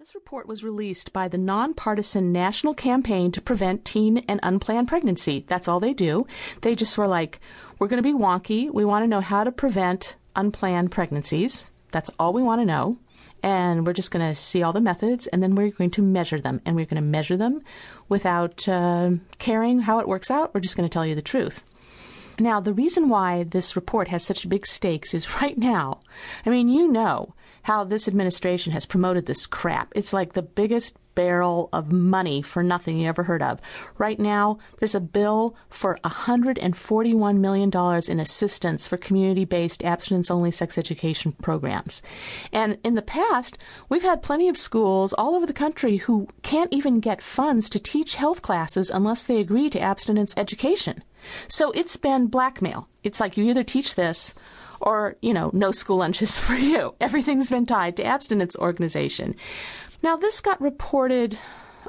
This report was released by the nonpartisan National Campaign to Prevent Teen and Unplanned Pregnancy. That's all they do. They just were like, we're going to be wonky. We want to know how to prevent unplanned pregnancies. That's all we want to know. And we're just going to see all the methods and then we're going to measure them. And we're going to measure them without uh, caring how it works out. We're just going to tell you the truth. Now, the reason why this report has such big stakes is right now. I mean, you know how this administration has promoted this crap. It's like the biggest barrel of money for nothing you ever heard of. Right now, there's a bill for $141 million in assistance for community based abstinence only sex education programs. And in the past, we've had plenty of schools all over the country who can't even get funds to teach health classes unless they agree to abstinence education. So it's been blackmail. It's like you either teach this or, you know, no school lunches for you. Everything's been tied to abstinence organization. Now, this got reported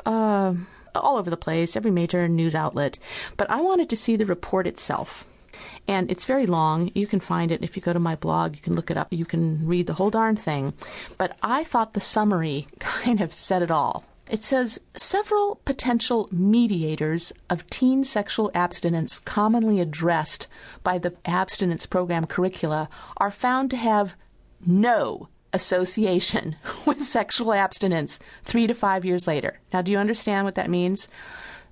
uh, all over the place, every major news outlet, but I wanted to see the report itself. And it's very long. You can find it if you go to my blog. You can look it up. You can read the whole darn thing. But I thought the summary kind of said it all. It says several potential mediators of teen sexual abstinence commonly addressed by the abstinence program curricula are found to have no association with sexual abstinence three to five years later. Now, do you understand what that means?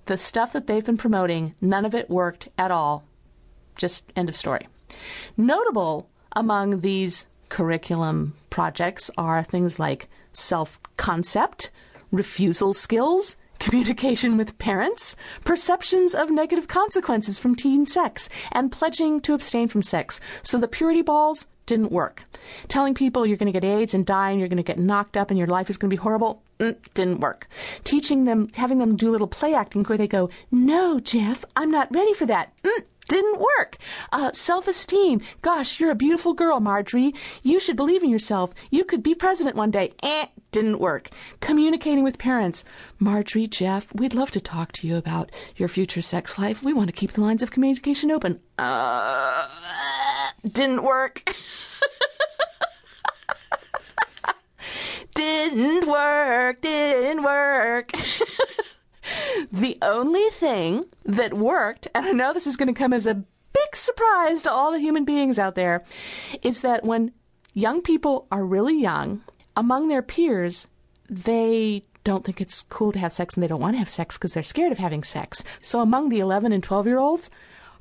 The stuff that they've been promoting, none of it worked at all. Just end of story. Notable among these curriculum projects are things like self concept, refusal skills, communication with parents, perceptions of negative consequences from teen sex, and pledging to abstain from sex. So the purity balls didn't work. Telling people you're going to get AIDS and die and you're going to get knocked up and your life is going to be horrible mm, didn't work. Teaching them, having them do a little play acting where they go, No, Jeff, I'm not ready for that. Mm, didn't work. Uh, self esteem. Gosh, you're a beautiful girl, Marjorie. You should believe in yourself. You could be president one day. Eh, didn't work. Communicating with parents. Marjorie, Jeff, we'd love to talk to you about your future sex life. We want to keep the lines of communication open. Uh, didn't work. didn't work. Didn't work. the only thing that worked, and I know this is going to come as a big surprise to all the human beings out there, is that when young people are really young, among their peers, they don't think it's cool to have sex and they don't want to have sex because they're scared of having sex. So among the 11 and 12 year olds,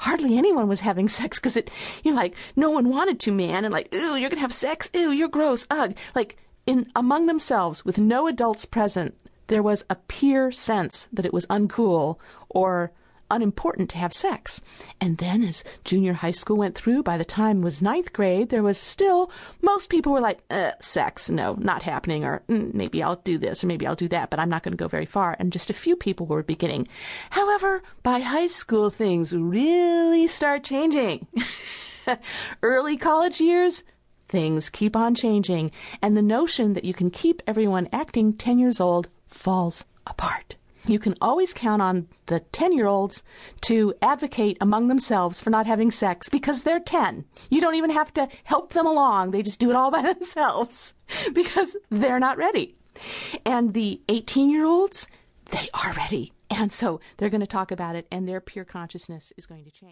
hardly anyone was having sex because it, you're like, no one wanted to, man. And like, ooh, you're going to have sex. Ooh, you're gross. Ugh. Like, in, among themselves, with no adults present, there was a peer sense that it was uncool or unimportant to have sex. And then as junior high school went through, by the time it was ninth grade, there was still, most people were like, uh, sex, no, not happening, or mm, maybe I'll do this, or maybe I'll do that, but I'm not going to go very far. And just a few people were beginning. However, by high school, things really start changing. Early college years, things keep on changing, and the notion that you can keep everyone acting 10 years old falls apart you can always count on the 10 year olds to advocate among themselves for not having sex because they're 10. You don't even have to help them along. They just do it all by themselves because they're not ready. And the 18 year olds, they are ready. And so they're going to talk about it and their peer consciousness is going to change.